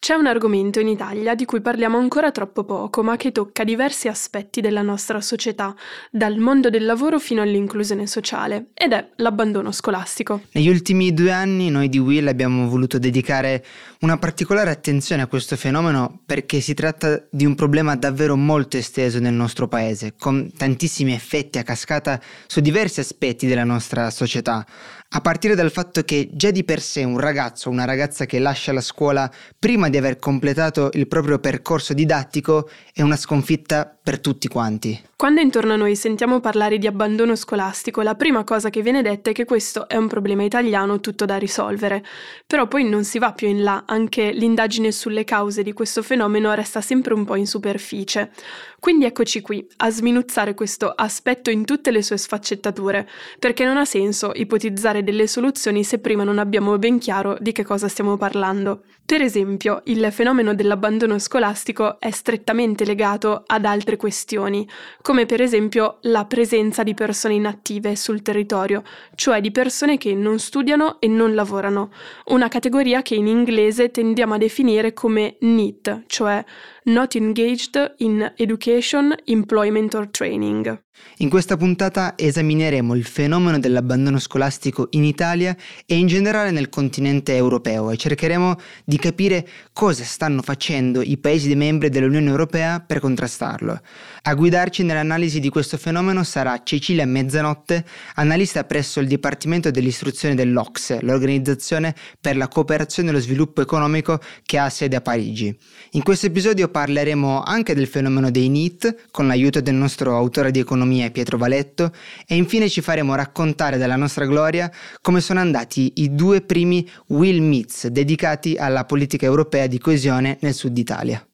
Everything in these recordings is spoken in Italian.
C'è un argomento in Italia di cui parliamo ancora troppo poco, ma che tocca diversi aspetti della nostra società, dal mondo del lavoro fino all'inclusione sociale, ed è l'abbandono scolastico. Negli ultimi due anni noi di Will abbiamo voluto dedicare una particolare attenzione a questo fenomeno perché si tratta di un problema davvero molto esteso nel nostro paese, con tantissimi effetti a cascata su diversi aspetti della nostra società a partire dal fatto che già di per sé un ragazzo o una ragazza che lascia la scuola prima di aver completato il proprio percorso didattico è una sconfitta per tutti quanti. Quando intorno a noi sentiamo parlare di abbandono scolastico, la prima cosa che viene detta è che questo è un problema italiano tutto da risolvere. Però poi non si va più in là, anche l'indagine sulle cause di questo fenomeno resta sempre un po' in superficie. Quindi eccoci qui, a sminuzzare questo aspetto in tutte le sue sfaccettature, perché non ha senso ipotizzare delle soluzioni se prima non abbiamo ben chiaro di che cosa stiamo parlando. Per esempio, il fenomeno dell'abbandono scolastico è strettamente legato ad altre questioni, come per esempio la presenza di persone inattive sul territorio, cioè di persone che non studiano e non lavorano, una categoria che in inglese tendiamo a definire come NEET, cioè Not Engaged in Education, Employment or Training. In questa puntata esamineremo il fenomeno dell'abbandono scolastico in Italia e in generale nel continente europeo e cercheremo di capire cosa stanno facendo i Paesi membri dell'Unione Europea per contrastarlo. A guidarci nell'analisi di questo fenomeno sarà Cecilia Mezzanotte, analista presso il Dipartimento dell'Istruzione dell'Ocse, l'organizzazione per la cooperazione e lo sviluppo economico che ha sede a Parigi. In questo episodio parleremo anche del fenomeno dei NEET con l'aiuto del nostro autore di economia Pietro Valetto e infine ci faremo raccontare dalla nostra gloria come sono andati i due primi Will Meets dedicati alla politica europea di coesione nel sud Italia.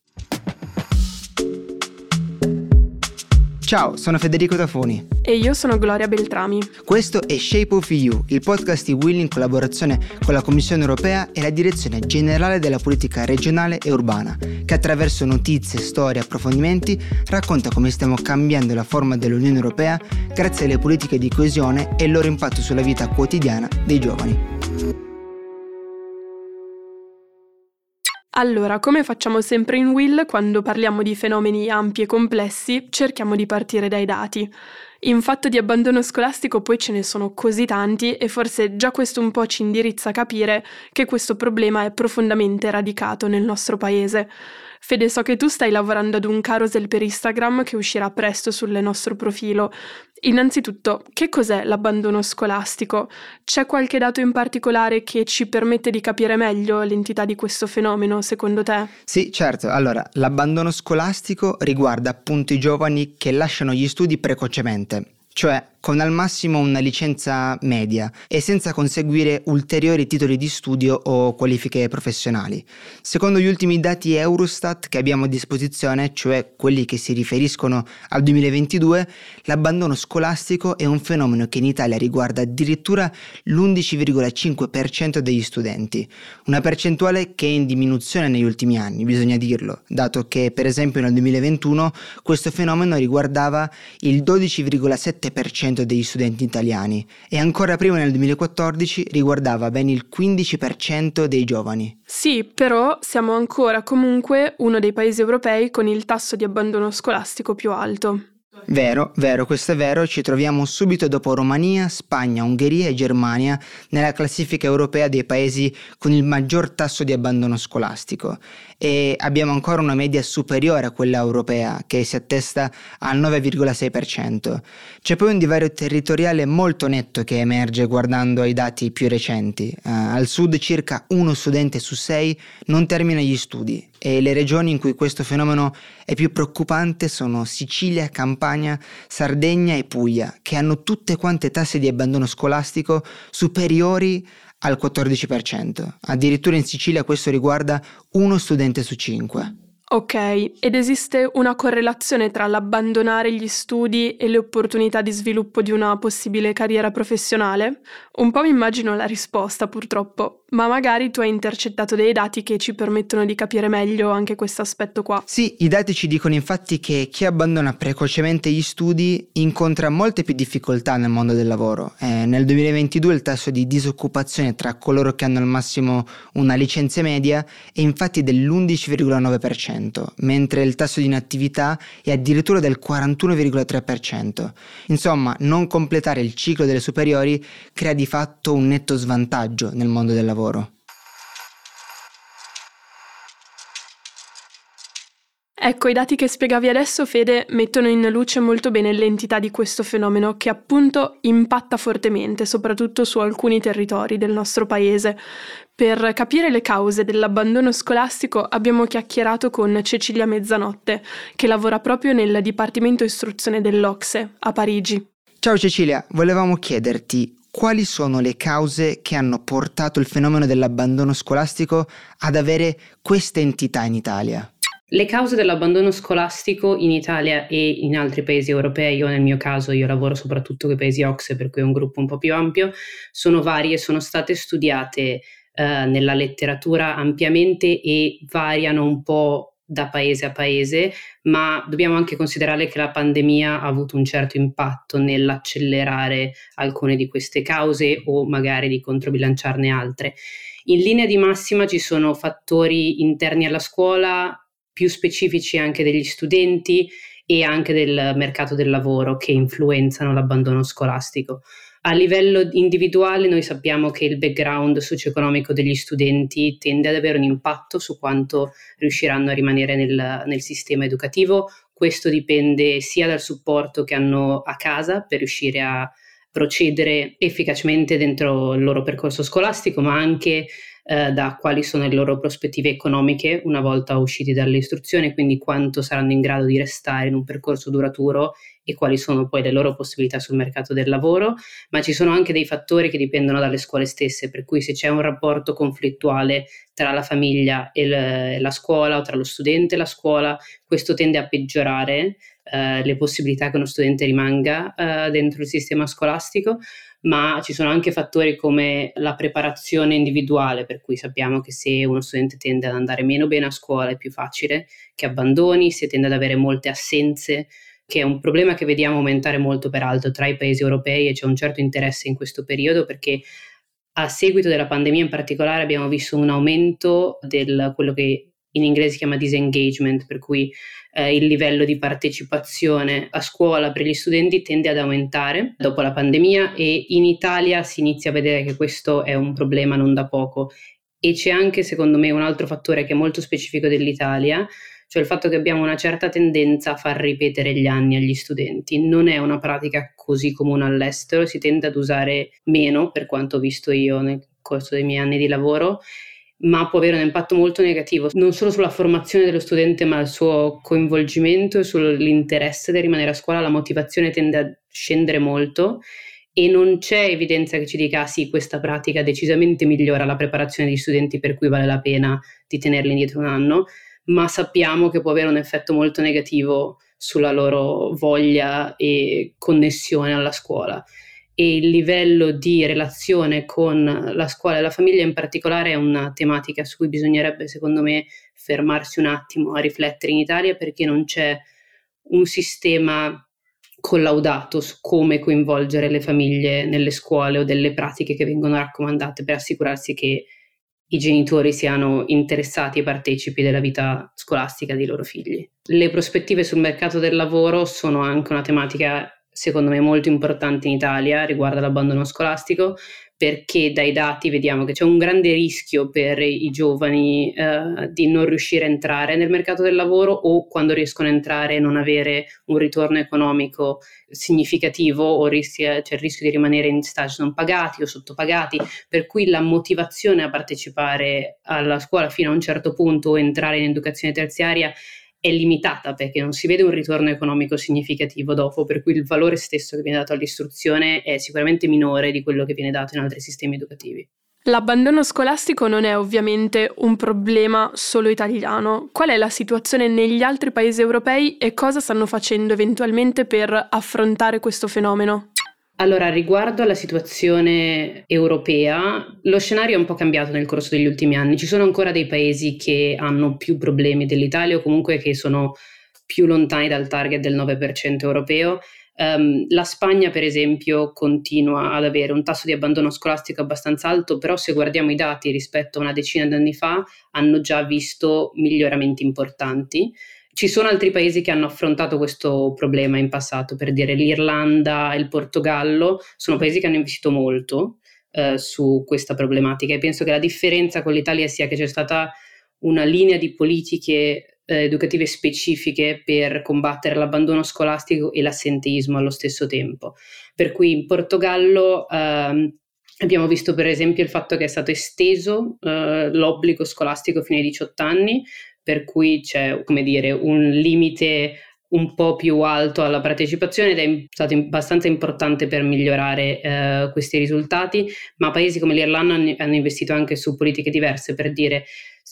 Ciao, sono Federico Tafoni. E io sono Gloria Beltrami. Questo è Shape of EU, il podcast di Will in collaborazione con la Commissione europea e la Direzione Generale della Politica Regionale e Urbana, che attraverso notizie, storie e approfondimenti racconta come stiamo cambiando la forma dell'Unione Europea grazie alle politiche di coesione e il loro impatto sulla vita quotidiana dei giovani. Allora, come facciamo sempre in Will, quando parliamo di fenomeni ampi e complessi, cerchiamo di partire dai dati. In fatto di abbandono scolastico poi ce ne sono così tanti e forse già questo un po' ci indirizza a capire che questo problema è profondamente radicato nel nostro paese. Fede, so che tu stai lavorando ad un carousel per Instagram che uscirà presto sul nostro profilo. Innanzitutto, che cos'è l'abbandono scolastico? C'è qualche dato in particolare che ci permette di capire meglio l'entità di questo fenomeno, secondo te? Sì, certo. Allora, l'abbandono scolastico riguarda appunto i giovani che lasciano gli studi precocemente, 缺 con al massimo una licenza media e senza conseguire ulteriori titoli di studio o qualifiche professionali. Secondo gli ultimi dati Eurostat che abbiamo a disposizione, cioè quelli che si riferiscono al 2022, l'abbandono scolastico è un fenomeno che in Italia riguarda addirittura l'11,5% degli studenti, una percentuale che è in diminuzione negli ultimi anni, bisogna dirlo, dato che per esempio nel 2021 questo fenomeno riguardava il 12,7% degli studenti italiani e ancora prima nel 2014 riguardava ben il 15% dei giovani. Sì, però siamo ancora comunque uno dei paesi europei con il tasso di abbandono scolastico più alto. Vero, vero, questo è vero, ci troviamo subito dopo Romania, Spagna, Ungheria e Germania nella classifica europea dei paesi con il maggior tasso di abbandono scolastico e abbiamo ancora una media superiore a quella europea che si attesta al 9,6%. C'è poi un divario territoriale molto netto che emerge guardando ai dati più recenti. Uh, al sud circa uno studente su sei non termina gli studi e le regioni in cui questo fenomeno è più preoccupante sono Sicilia, Campania, Sardegna e Puglia, che hanno tutte quante tasse di abbandono scolastico superiori al 14%. Addirittura in Sicilia questo riguarda uno studente su cinque. Ok, ed esiste una correlazione tra l'abbandonare gli studi e le opportunità di sviluppo di una possibile carriera professionale? Un po' mi immagino la risposta purtroppo, ma magari tu hai intercettato dei dati che ci permettono di capire meglio anche questo aspetto qua. Sì, i dati ci dicono infatti che chi abbandona precocemente gli studi incontra molte più difficoltà nel mondo del lavoro. Eh, nel 2022 il tasso di disoccupazione tra coloro che hanno al massimo una licenza media è infatti dell'11,9% mentre il tasso di inattività è addirittura del 41,3%. Insomma, non completare il ciclo delle superiori crea di fatto un netto svantaggio nel mondo del lavoro. Ecco, i dati che spiegavi adesso, Fede, mettono in luce molto bene l'entità di questo fenomeno che appunto impatta fortemente, soprattutto su alcuni territori del nostro paese. Per capire le cause dell'abbandono scolastico abbiamo chiacchierato con Cecilia Mezzanotte, che lavora proprio nel Dipartimento Istruzione dell'Ocse a Parigi. Ciao Cecilia, volevamo chiederti quali sono le cause che hanno portato il fenomeno dell'abbandono scolastico ad avere questa entità in Italia? Le cause dell'abbandono scolastico in Italia e in altri paesi europei, o nel mio caso io lavoro soprattutto con i paesi OXE, per cui è un gruppo un po' più ampio, sono varie, sono state studiate eh, nella letteratura ampiamente e variano un po' da paese a paese, ma dobbiamo anche considerare che la pandemia ha avuto un certo impatto nell'accelerare alcune di queste cause o magari di controbilanciarne altre. In linea di massima ci sono fattori interni alla scuola, più specifici anche degli studenti e anche del mercato del lavoro che influenzano l'abbandono scolastico. A livello individuale noi sappiamo che il background socio-economico degli studenti tende ad avere un impatto su quanto riusciranno a rimanere nel, nel sistema educativo. Questo dipende sia dal supporto che hanno a casa per riuscire a procedere efficacemente dentro il loro percorso scolastico, ma anche eh, da quali sono le loro prospettive economiche una volta usciti dall'istruzione, quindi quanto saranno in grado di restare in un percorso duraturo e quali sono poi le loro possibilità sul mercato del lavoro, ma ci sono anche dei fattori che dipendono dalle scuole stesse, per cui se c'è un rapporto conflittuale tra la famiglia e la scuola o tra lo studente e la scuola, questo tende a peggiorare eh, le possibilità che uno studente rimanga eh, dentro il sistema scolastico, ma ci sono anche fattori come la preparazione individuale, per cui sappiamo che se uno studente tende ad andare meno bene a scuola è più facile che abbandoni, se tende ad avere molte assenze che è un problema che vediamo aumentare molto peraltro tra i paesi europei e c'è un certo interesse in questo periodo perché a seguito della pandemia in particolare abbiamo visto un aumento del quello che in inglese si chiama disengagement, per cui eh, il livello di partecipazione a scuola per gli studenti tende ad aumentare dopo la pandemia e in Italia si inizia a vedere che questo è un problema non da poco e c'è anche secondo me un altro fattore che è molto specifico dell'Italia, cioè il fatto che abbiamo una certa tendenza a far ripetere gli anni agli studenti. Non è una pratica così comune all'estero, si tende ad usare meno, per quanto ho visto io nel corso dei miei anni di lavoro, ma può avere un impatto molto negativo non solo sulla formazione dello studente, ma il suo coinvolgimento e sull'interesse di rimanere a scuola. La motivazione tende a scendere molto e non c'è evidenza che ci dica ah, sì, questa pratica decisamente migliora la preparazione degli studenti per cui vale la pena di tenerli indietro un anno ma sappiamo che può avere un effetto molto negativo sulla loro voglia e connessione alla scuola. E il livello di relazione con la scuola e la famiglia in particolare è una tematica su cui bisognerebbe, secondo me, fermarsi un attimo a riflettere in Italia perché non c'è un sistema collaudato su come coinvolgere le famiglie nelle scuole o delle pratiche che vengono raccomandate per assicurarsi che i genitori siano interessati e partecipi della vita scolastica dei loro figli. Le prospettive sul mercato del lavoro sono anche una tematica secondo me molto importante in Italia riguardo all'abbandono scolastico perché dai dati vediamo che c'è un grande rischio per i giovani eh, di non riuscire a entrare nel mercato del lavoro o quando riescono a entrare non avere un ritorno economico significativo o rischia, c'è il rischio di rimanere in stage non pagati o sottopagati, per cui la motivazione a partecipare alla scuola fino a un certo punto o entrare in educazione terziaria è limitata perché non si vede un ritorno economico significativo dopo, per cui il valore stesso che viene dato all'istruzione è sicuramente minore di quello che viene dato in altri sistemi educativi. L'abbandono scolastico non è ovviamente un problema solo italiano. Qual è la situazione negli altri paesi europei e cosa stanno facendo eventualmente per affrontare questo fenomeno? Allora, riguardo alla situazione europea, lo scenario è un po' cambiato nel corso degli ultimi anni. Ci sono ancora dei paesi che hanno più problemi dell'Italia o comunque che sono più lontani dal target del 9% europeo Um, la Spagna, per esempio, continua ad avere un tasso di abbandono scolastico abbastanza alto, però se guardiamo i dati rispetto a una decina di anni fa, hanno già visto miglioramenti importanti. Ci sono altri paesi che hanno affrontato questo problema in passato, per dire l'Irlanda e il Portogallo, sono paesi che hanno investito molto eh, su questa problematica e penso che la differenza con l'Italia sia che c'è stata una linea di politiche eh, educative specifiche per combattere l'abbandono scolastico e l'assenteismo allo stesso tempo. Per cui in Portogallo ehm, abbiamo visto per esempio il fatto che è stato esteso eh, l'obbligo scolastico fino ai 18 anni, per cui c'è come dire, un limite un po' più alto alla partecipazione ed è stato abbastanza importante per migliorare eh, questi risultati, ma paesi come l'Irlanda hanno, investito anche su politiche diverse, per dire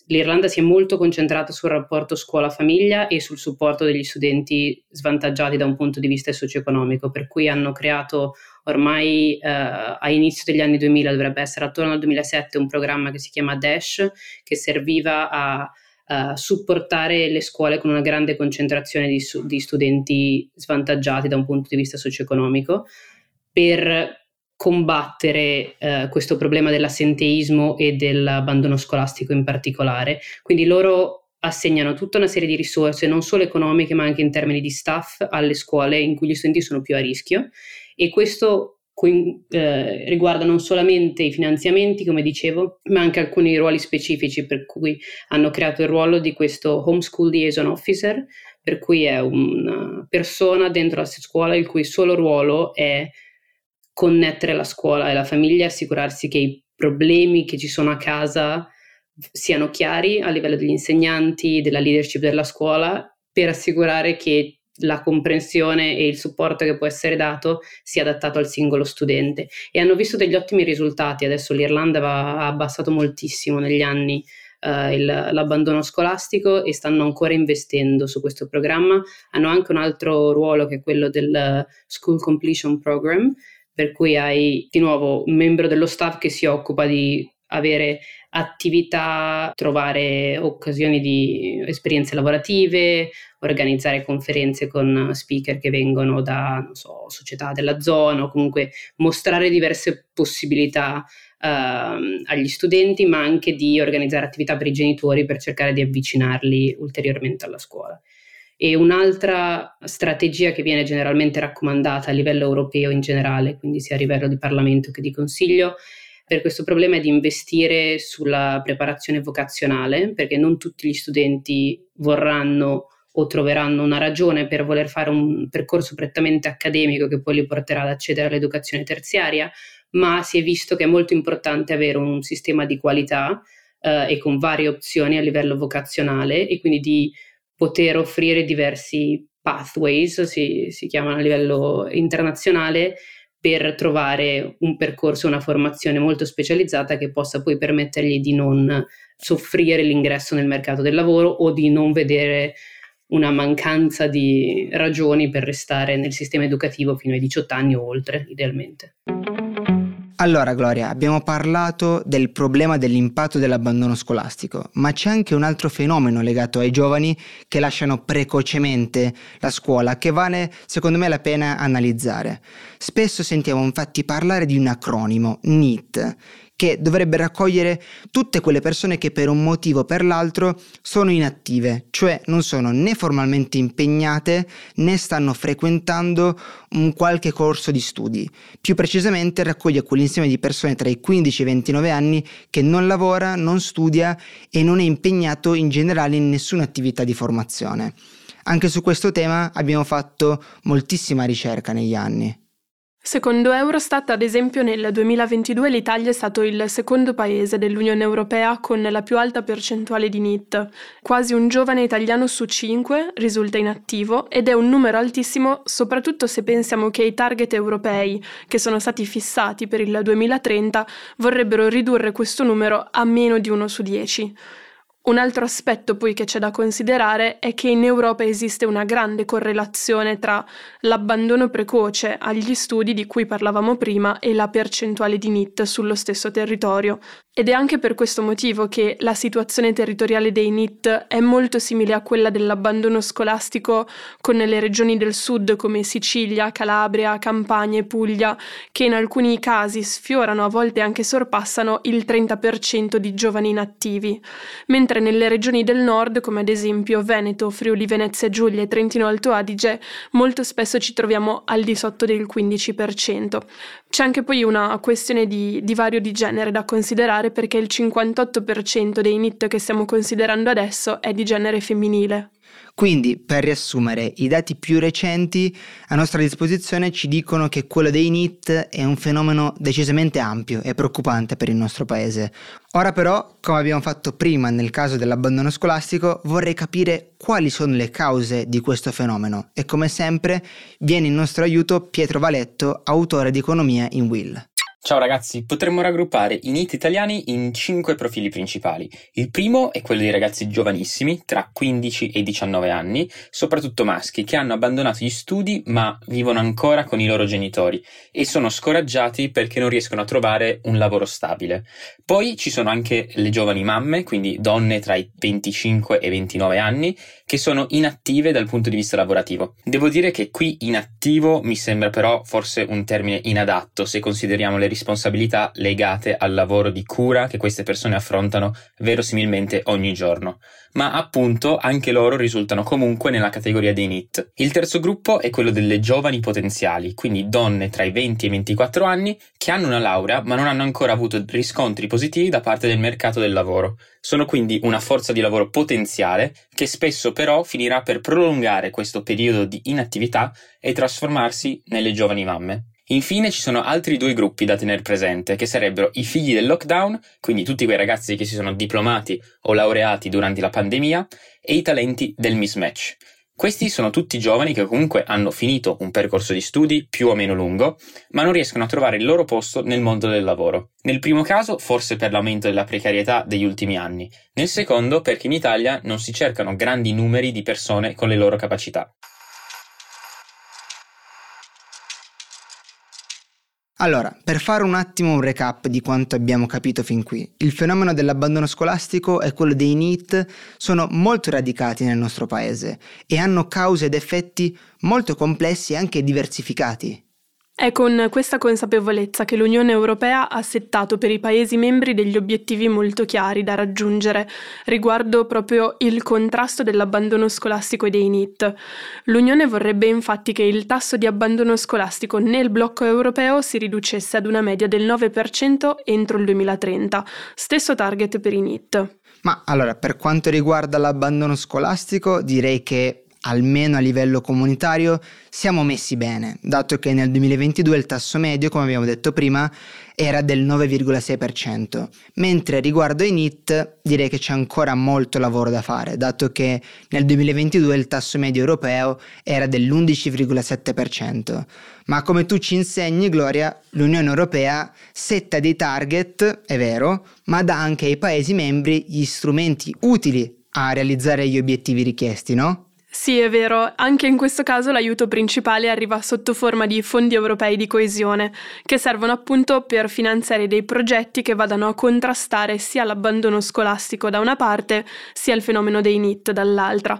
l'Irlanda si è molto concentrata sul rapporto scuola-famiglia e sul supporto degli studenti svantaggiati da un punto di vista socio-economico, per cui hanno creato ormai eh, a inizio degli anni 2000, dovrebbe essere attorno al 2007, un programma che si chiama Dash, che serviva a Uh, supportare le scuole con una grande concentrazione di, su- di, studenti svantaggiati da un punto di vista socio-economico per combattere uh, questo problema dell'assenteismo e dell'abbandono scolastico in particolare. Quindi loro assegnano tutta una serie di risorse, non solo economiche, ma anche in termini di staff, alle scuole in cui gli studenti sono più a rischio e questo eh, riguarda non solamente i finanziamenti, come dicevo, ma anche alcuni ruoli specifici, per cui hanno creato il ruolo di questo homeschool liaison officer, per cui è una persona dentro la scuola il cui solo ruolo è connettere la scuola e la famiglia, assicurarsi che i problemi che ci sono a casa siano chiari a livello degli insegnanti, della leadership della scuola, per assicurare che la comprensione e il supporto che può essere dato sia adattato al singolo studente e hanno visto degli ottimi risultati. Adesso l'Irlanda va, ha abbassato moltissimo negli anni uh, il, l'abbandono scolastico e stanno ancora investendo su questo programma. Hanno anche un altro ruolo che è quello del School Completion Program, per cui hai di nuovo un membro dello staff che si occupa di avere attività, trovare occasioni di esperienze lavorative, organizzare conferenze con speaker che vengono da so, società della zona o comunque mostrare diverse possibilità Uh, agli studenti, ma anche di organizzare attività per i genitori per cercare di avvicinarli ulteriormente alla scuola. E un'altra strategia che viene generalmente raccomandata a livello europeo in generale, quindi sia a livello di Parlamento che di Consiglio, per questo problema è di investire sulla preparazione vocazionale, perché non tutti gli studenti vorranno o troveranno una ragione per voler fare un percorso prettamente accademico che poi li porterà ad accedere all'educazione terziaria, ma si è visto che è molto importante avere un sistema di qualità eh, e con varie opzioni a livello vocazionale e quindi di poter offrire diversi pathways, si, si chiamano a livello internazionale, per trovare un percorso, una formazione molto specializzata che possa poi permettergli di non soffrire l'ingresso nel mercato del lavoro o di non vedere una mancanza di ragioni per restare nel sistema educativo fino ai 18 anni o oltre, idealmente. Allora Gloria, abbiamo parlato del problema dell'impatto dell'abbandono scolastico, ma c'è anche un altro fenomeno legato ai giovani che lasciano precocemente la scuola che vale secondo me la pena analizzare. Spesso sentiamo infatti parlare di un acronimo, NEET, che dovrebbe raccogliere tutte quelle persone che per un motivo o per l'altro sono inattive, cioè non sono né formalmente impegnate né stanno frequentando un qualche corso di studi. Più precisamente raccoglie quell'insieme di persone tra i 15 e i 29 anni che non lavora, non studia e non è impegnato in generale in nessuna attività di formazione. Anche su questo tema abbiamo fatto moltissima ricerca negli anni. Secondo Eurostat, ad esempio, nel 2022 l'Italia è stato il secondo paese dell'Unione Europea con la più alta percentuale di NIT. Quasi un giovane italiano su cinque risulta inattivo ed è un numero altissimo soprattutto se pensiamo che i target europei, che sono stati fissati per il 2030, vorrebbero ridurre questo numero a meno di uno su dieci. Un altro aspetto poi che c'è da considerare è che in Europa esiste una grande correlazione tra l'abbandono precoce agli studi di cui parlavamo prima e la percentuale di NIT sullo stesso territorio. Ed è anche per questo motivo che la situazione territoriale dei NIT è molto simile a quella dell'abbandono scolastico con le regioni del sud come Sicilia, Calabria, Campania e Puglia, che in alcuni casi sfiorano, a volte anche sorpassano il 30% di giovani inattivi, mentre nelle regioni del nord, come ad esempio Veneto, Friuli, Venezia Giulia e Trentino Alto Adige, molto spesso ci troviamo al di sotto del 15%. C'è anche poi una questione di divario di genere da considerare perché il 58% dei NIT che stiamo considerando adesso è di genere femminile. Quindi, per riassumere, i dati più recenti a nostra disposizione ci dicono che quello dei NIT è un fenomeno decisamente ampio e preoccupante per il nostro paese. Ora però, come abbiamo fatto prima nel caso dell'abbandono scolastico, vorrei capire quali sono le cause di questo fenomeno e come sempre viene in nostro aiuto Pietro Valetto, autore di economia in Will. Ciao ragazzi, potremmo raggruppare i NEET italiani in cinque profili principali. Il primo è quello di ragazzi giovanissimi, tra 15 e 19 anni, soprattutto maschi, che hanno abbandonato gli studi ma vivono ancora con i loro genitori e sono scoraggiati perché non riescono a trovare un lavoro stabile. Poi ci sono anche le giovani mamme, quindi donne tra i 25 e 29 anni, che sono inattive dal punto di vista lavorativo. Devo dire che qui inattivo mi sembra però forse un termine inadatto se consideriamo le responsabilità legate al lavoro di cura che queste persone affrontano verosimilmente ogni giorno. Ma appunto anche loro risultano comunque nella categoria dei NIT. Il terzo gruppo è quello delle giovani potenziali, quindi donne tra i 20 e i 24 anni che hanno una laurea ma non hanno ancora avuto riscontri positivi da parte del mercato del lavoro. Sono quindi una forza di lavoro potenziale che spesso però finirà per prolungare questo periodo di inattività e trasformarsi nelle giovani mamme. Infine ci sono altri due gruppi da tenere presente, che sarebbero i figli del lockdown, quindi tutti quei ragazzi che si sono diplomati o laureati durante la pandemia, e i talenti del mismatch. Questi sono tutti giovani che comunque hanno finito un percorso di studi più o meno lungo, ma non riescono a trovare il loro posto nel mondo del lavoro. Nel primo caso, forse per l'aumento della precarietà degli ultimi anni, nel secondo perché in Italia non si cercano grandi numeri di persone con le loro capacità. Allora, per fare un attimo un recap di quanto abbiamo capito fin qui, il fenomeno dell'abbandono scolastico e quello dei NEET sono molto radicati nel nostro paese e hanno cause ed effetti molto complessi e anche diversificati. È con questa consapevolezza che l'Unione Europea ha settato per i Paesi membri degli obiettivi molto chiari da raggiungere riguardo proprio il contrasto dell'abbandono scolastico e dei NIT. L'Unione vorrebbe infatti che il tasso di abbandono scolastico nel blocco europeo si riducesse ad una media del 9% entro il 2030, stesso target per i NIT. Ma allora, per quanto riguarda l'abbandono scolastico, direi che almeno a livello comunitario, siamo messi bene, dato che nel 2022 il tasso medio, come abbiamo detto prima, era del 9,6%, mentre riguardo ai NIT direi che c'è ancora molto lavoro da fare, dato che nel 2022 il tasso medio europeo era dell'11,7%. Ma come tu ci insegni, Gloria, l'Unione Europea setta dei target, è vero, ma dà anche ai Paesi membri gli strumenti utili a realizzare gli obiettivi richiesti, no? Sì, è vero, anche in questo caso l'aiuto principale arriva sotto forma di fondi europei di coesione, che servono appunto per finanziare dei progetti che vadano a contrastare sia l'abbandono scolastico da una parte, sia il fenomeno dei NIT dall'altra.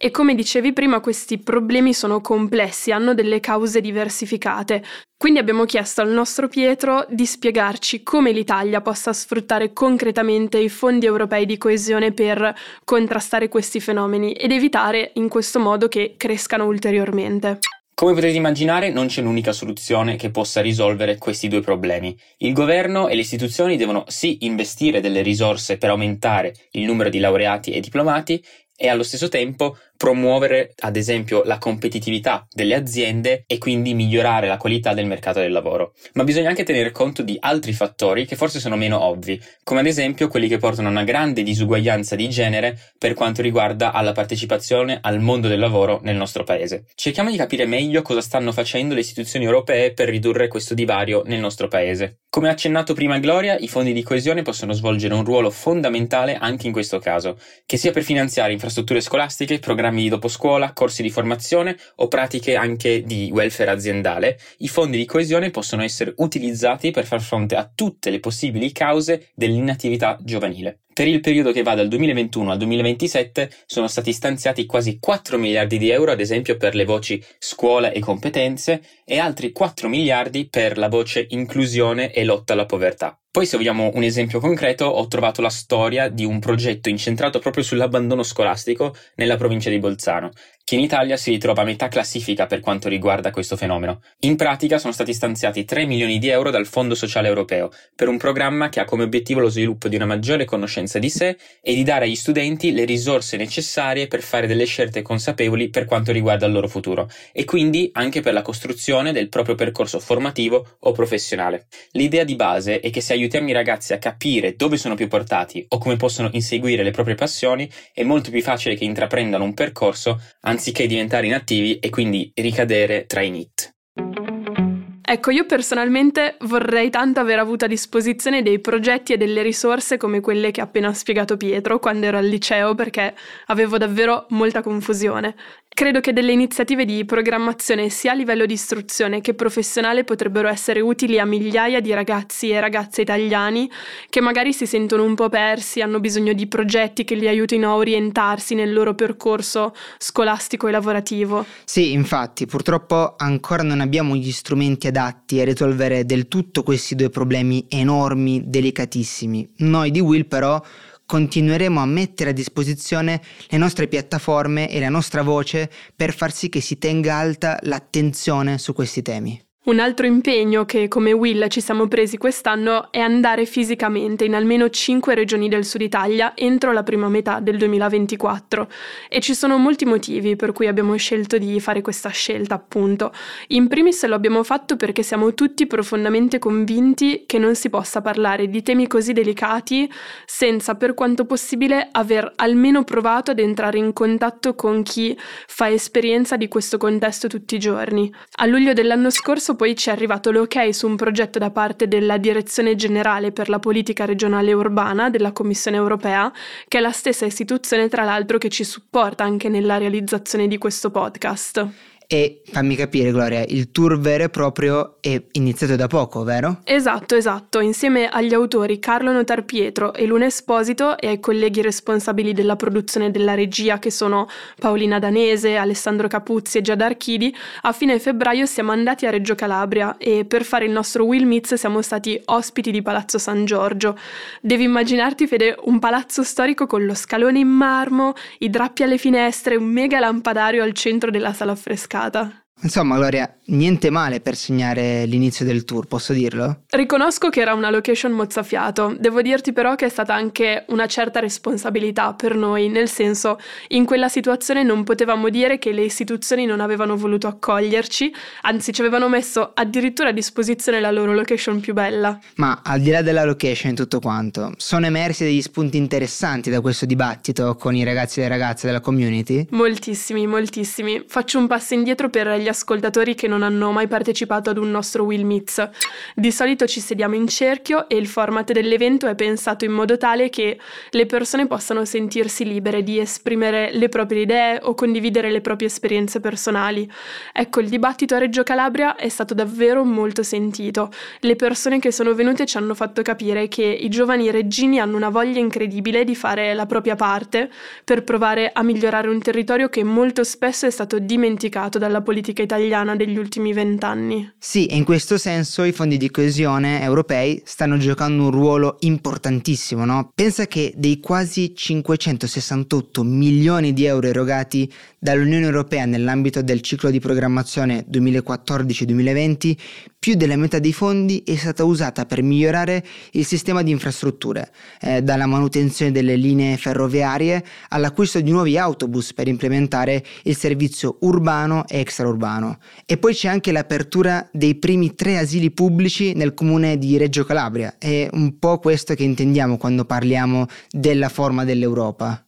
E come dicevi prima, questi problemi sono complessi, hanno delle cause diversificate. Quindi abbiamo chiesto al nostro Pietro di spiegarci come l'Italia possa sfruttare concretamente i fondi europei di coesione per contrastare questi fenomeni ed evitare in questo modo che crescano ulteriormente. Come potete immaginare, non c'è un'unica soluzione che possa risolvere questi due problemi. Il governo e le istituzioni devono sì investire delle risorse per aumentare il numero di laureati e diplomati e allo stesso tempo promuovere ad esempio la competitività delle aziende e quindi migliorare la qualità del mercato del lavoro. Ma bisogna anche tenere conto di altri fattori che forse sono meno ovvi, come ad esempio quelli che portano a una grande disuguaglianza di genere per quanto riguarda alla partecipazione al mondo del lavoro nel nostro paese. Cerchiamo di capire meglio cosa stanno facendo le istituzioni europee per ridurre questo divario nel nostro paese. Come accennato prima Gloria, i fondi di coesione possono svolgere un ruolo fondamentale anche in questo caso, che sia per finanziare infrastrutture scolastiche, programmi programmi di doposcuola, corsi di formazione o pratiche anche di welfare aziendale, i fondi di coesione possono essere utilizzati per far fronte a tutte le possibili cause dell'inattività giovanile. Per il periodo che va dal 2021 al 2027 sono stati stanziati quasi 4 miliardi di euro, ad esempio, per le voci scuola e competenze e altri 4 miliardi per la voce inclusione e lotta alla povertà. Poi se vogliamo un esempio concreto, ho trovato la storia di un progetto incentrato proprio sull'abbandono scolastico nella provincia di Bolzano, che in Italia si ritrova a metà classifica per quanto riguarda questo fenomeno. In pratica sono stati stanziati 3 milioni di euro dal Fondo Sociale Europeo per un programma che ha come obiettivo lo sviluppo di una maggiore conoscenza di sé e di dare agli studenti le risorse necessarie per fare delle scelte consapevoli per quanto riguarda il loro futuro e quindi anche per la costruzione del proprio percorso formativo o professionale. L'idea di base è che se aiutiamo i ragazzi a capire dove sono più portati o come possono inseguire le proprie passioni, è molto più facile che intraprendano un percorso anziché diventare inattivi e quindi ricadere tra i NIT. Ecco, io personalmente vorrei tanto aver avuto a disposizione dei progetti e delle risorse come quelle che ha appena spiegato Pietro quando ero al liceo perché avevo davvero molta confusione. Credo che delle iniziative di programmazione sia a livello di istruzione che professionale potrebbero essere utili a migliaia di ragazzi e ragazze italiani che magari si sentono un po' persi, hanno bisogno di progetti che li aiutino a orientarsi nel loro percorso scolastico e lavorativo. Sì, infatti, purtroppo ancora non abbiamo gli strumenti adatti a risolvere del tutto questi due problemi enormi, delicatissimi. Noi di Will però continueremo a mettere a disposizione le nostre piattaforme e la nostra voce per far sì che si tenga alta l'attenzione su questi temi. Un altro impegno che come Will ci siamo presi quest'anno è andare fisicamente in almeno 5 regioni del sud Italia entro la prima metà del 2024 e ci sono molti motivi per cui abbiamo scelto di fare questa scelta appunto. In primis lo abbiamo fatto perché siamo tutti profondamente convinti che non si possa parlare di temi così delicati senza per quanto possibile aver almeno provato ad entrare in contatto con chi fa esperienza di questo contesto tutti i giorni. A luglio dell'anno scorso poi ci è arrivato l'ok su un progetto da parte della Direzione Generale per la Politica Regionale Urbana della Commissione Europea, che è la stessa istituzione tra l'altro che ci supporta anche nella realizzazione di questo podcast. E fammi capire, Gloria, il tour vero e proprio è iniziato da poco, vero? Esatto, esatto. Insieme agli autori Carlo Notar Pietro e Luna Esposito e ai colleghi responsabili della produzione della regia, che sono Paolina Danese, Alessandro Capuzzi e Giada Archidi, a fine febbraio siamo andati a Reggio Calabria e per fare il nostro Will Meets siamo stati ospiti di Palazzo San Giorgio. Devi immaginarti, Fede, un palazzo storico con lo scalone in marmo, i drappi alle finestre, un mega lampadario al centro della sala affrescata puntata. Insomma, Gloria, niente male per segnare l'inizio del tour, posso dirlo? Riconosco che era una location mozzafiato, devo dirti però che è stata anche una certa responsabilità per noi, nel senso, in quella situazione non potevamo dire che le istituzioni non avevano voluto accoglierci, anzi ci avevano messo addirittura a disposizione la loro location più bella. Ma al di là della location e tutto quanto, sono emersi degli spunti interessanti da questo dibattito con i ragazzi e le ragazze della community? Moltissimi, moltissimi. Faccio un passo indietro per gli ascoltatori che non hanno mai partecipato ad un nostro Will Meets. Di solito ci sediamo in cerchio e il format dell'evento è pensato in modo tale che le persone possano sentirsi libere di esprimere le proprie idee o condividere le proprie esperienze personali. Ecco, il dibattito a Reggio Calabria è stato davvero molto sentito. Le persone che sono venute ci hanno fatto capire che i giovani reggini hanno una voglia incredibile di fare la propria parte per provare a migliorare un territorio che molto spesso è stato dimenticato dalla politica politica italiana degli ultimi vent'anni. Sì, e in questo senso i fondi di coesione europei stanno giocando un ruolo importantissimo, no? Pensa che dei quasi 568 milioni di euro erogati dall'Unione Europea nell'ambito del ciclo di programmazione 2014-2020, più della metà dei fondi è stata usata per migliorare il sistema di infrastrutture, eh, dalla manutenzione delle linee ferroviarie all'acquisto di nuovi autobus per implementare il servizio urbano e extraurbano. E poi c'è anche l'apertura dei primi tre asili pubblici nel comune di Reggio Calabria. È un po' questo che intendiamo quando parliamo della forma dell'Europa.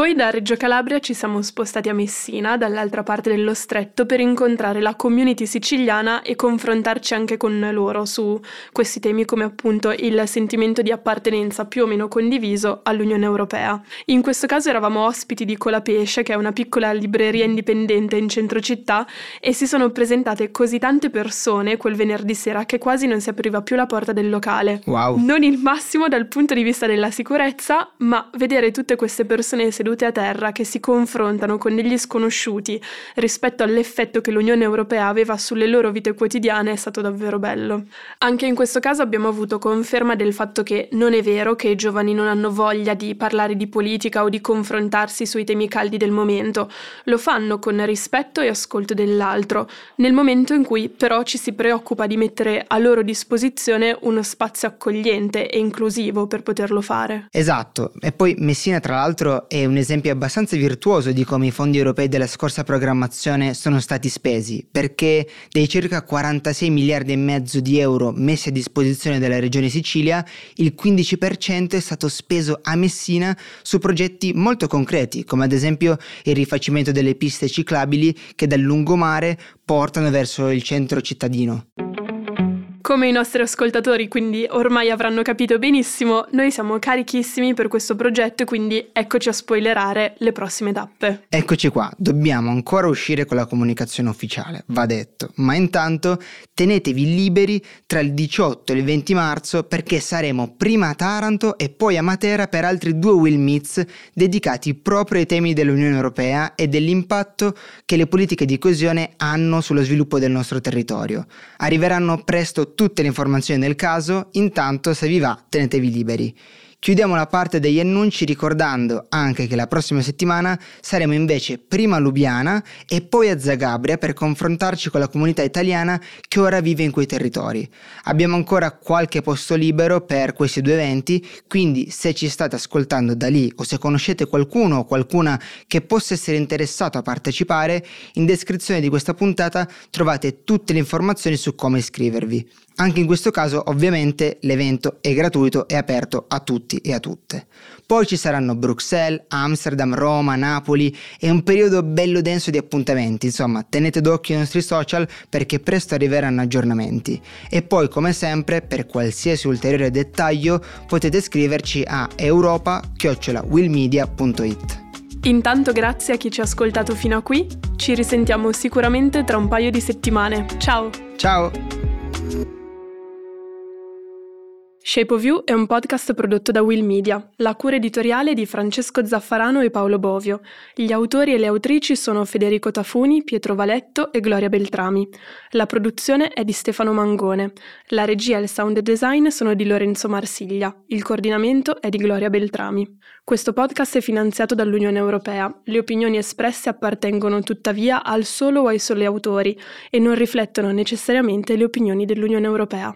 Poi da Reggio Calabria ci siamo spostati a Messina, dall'altra parte dello stretto, per incontrare la community siciliana e confrontarci anche con loro su questi temi come appunto il sentimento di appartenenza più o meno condiviso all'Unione Europea. In questo caso eravamo ospiti di Colapesce, che è una piccola libreria indipendente in centro città, e si sono presentate così tante persone quel venerdì sera che quasi non si apriva più la porta del locale. Wow. Non il massimo dal punto di vista della sicurezza, ma vedere tutte queste persone sedute sedute a terra che si confrontano con degli sconosciuti rispetto all'effetto che l'Unione Europea aveva sulle loro vite quotidiane è stato davvero bello. Anche in questo caso abbiamo avuto conferma del fatto che non è vero che i giovani non hanno voglia di parlare di politica o di confrontarsi sui temi caldi del momento, lo fanno con rispetto e ascolto dell'altro, nel momento in cui però ci si preoccupa di mettere a loro disposizione uno spazio accogliente e inclusivo per poterlo fare. Esatto, e poi Messina tra l'altro è un esempio abbastanza virtuoso di come i fondi europei della scorsa programmazione sono stati spesi, perché dei circa 46 miliardi e mezzo di euro messi a disposizione dalla regione Sicilia, il 15% è stato speso a Messina su progetti molto concreti, come ad esempio il rifacimento delle piste ciclabili che dal lungomare portano verso il centro cittadino. Come i nostri ascoltatori quindi ormai avranno capito benissimo, noi siamo carichissimi per questo progetto e quindi eccoci a spoilerare le prossime tappe. Eccoci qua, dobbiamo ancora uscire con la comunicazione ufficiale, va detto, ma intanto tenetevi liberi tra il 18 e il 20 marzo perché saremo prima a Taranto e poi a Matera per altri due Will Meets dedicati proprio ai temi dell'Unione Europea e dell'impatto che le politiche di coesione hanno sullo sviluppo del nostro territorio. Arriveranno presto tutte le informazioni del caso, intanto se vi va tenetevi liberi. Chiudiamo la parte degli annunci ricordando anche che la prossima settimana saremo invece prima a Lubiana e poi a Zagabria per confrontarci con la comunità italiana che ora vive in quei territori. Abbiamo ancora qualche posto libero per questi due eventi, quindi se ci state ascoltando da lì o se conoscete qualcuno o qualcuna che possa essere interessato a partecipare, in descrizione di questa puntata trovate tutte le informazioni su come iscrivervi. Anche in questo caso ovviamente l'evento è gratuito e aperto a tutti e a tutte. Poi ci saranno Bruxelles, Amsterdam, Roma, Napoli e un periodo bello denso di appuntamenti, insomma tenete d'occhio i nostri social perché presto arriveranno aggiornamenti. E poi come sempre per qualsiasi ulteriore dettaglio potete scriverci a europa-willmedia.it. Intanto grazie a chi ci ha ascoltato fino a qui, ci risentiamo sicuramente tra un paio di settimane. Ciao! Ciao! Shape of You è un podcast prodotto da Will Media, la cura editoriale di Francesco Zaffarano e Paolo Bovio. Gli autori e le autrici sono Federico Tafuni, Pietro Valetto e Gloria Beltrami. La produzione è di Stefano Mangone. La regia e il sound design sono di Lorenzo Marsiglia. Il coordinamento è di Gloria Beltrami. Questo podcast è finanziato dall'Unione Europea. Le opinioni espresse appartengono tuttavia al solo o ai soli autori e non riflettono necessariamente le opinioni dell'Unione Europea.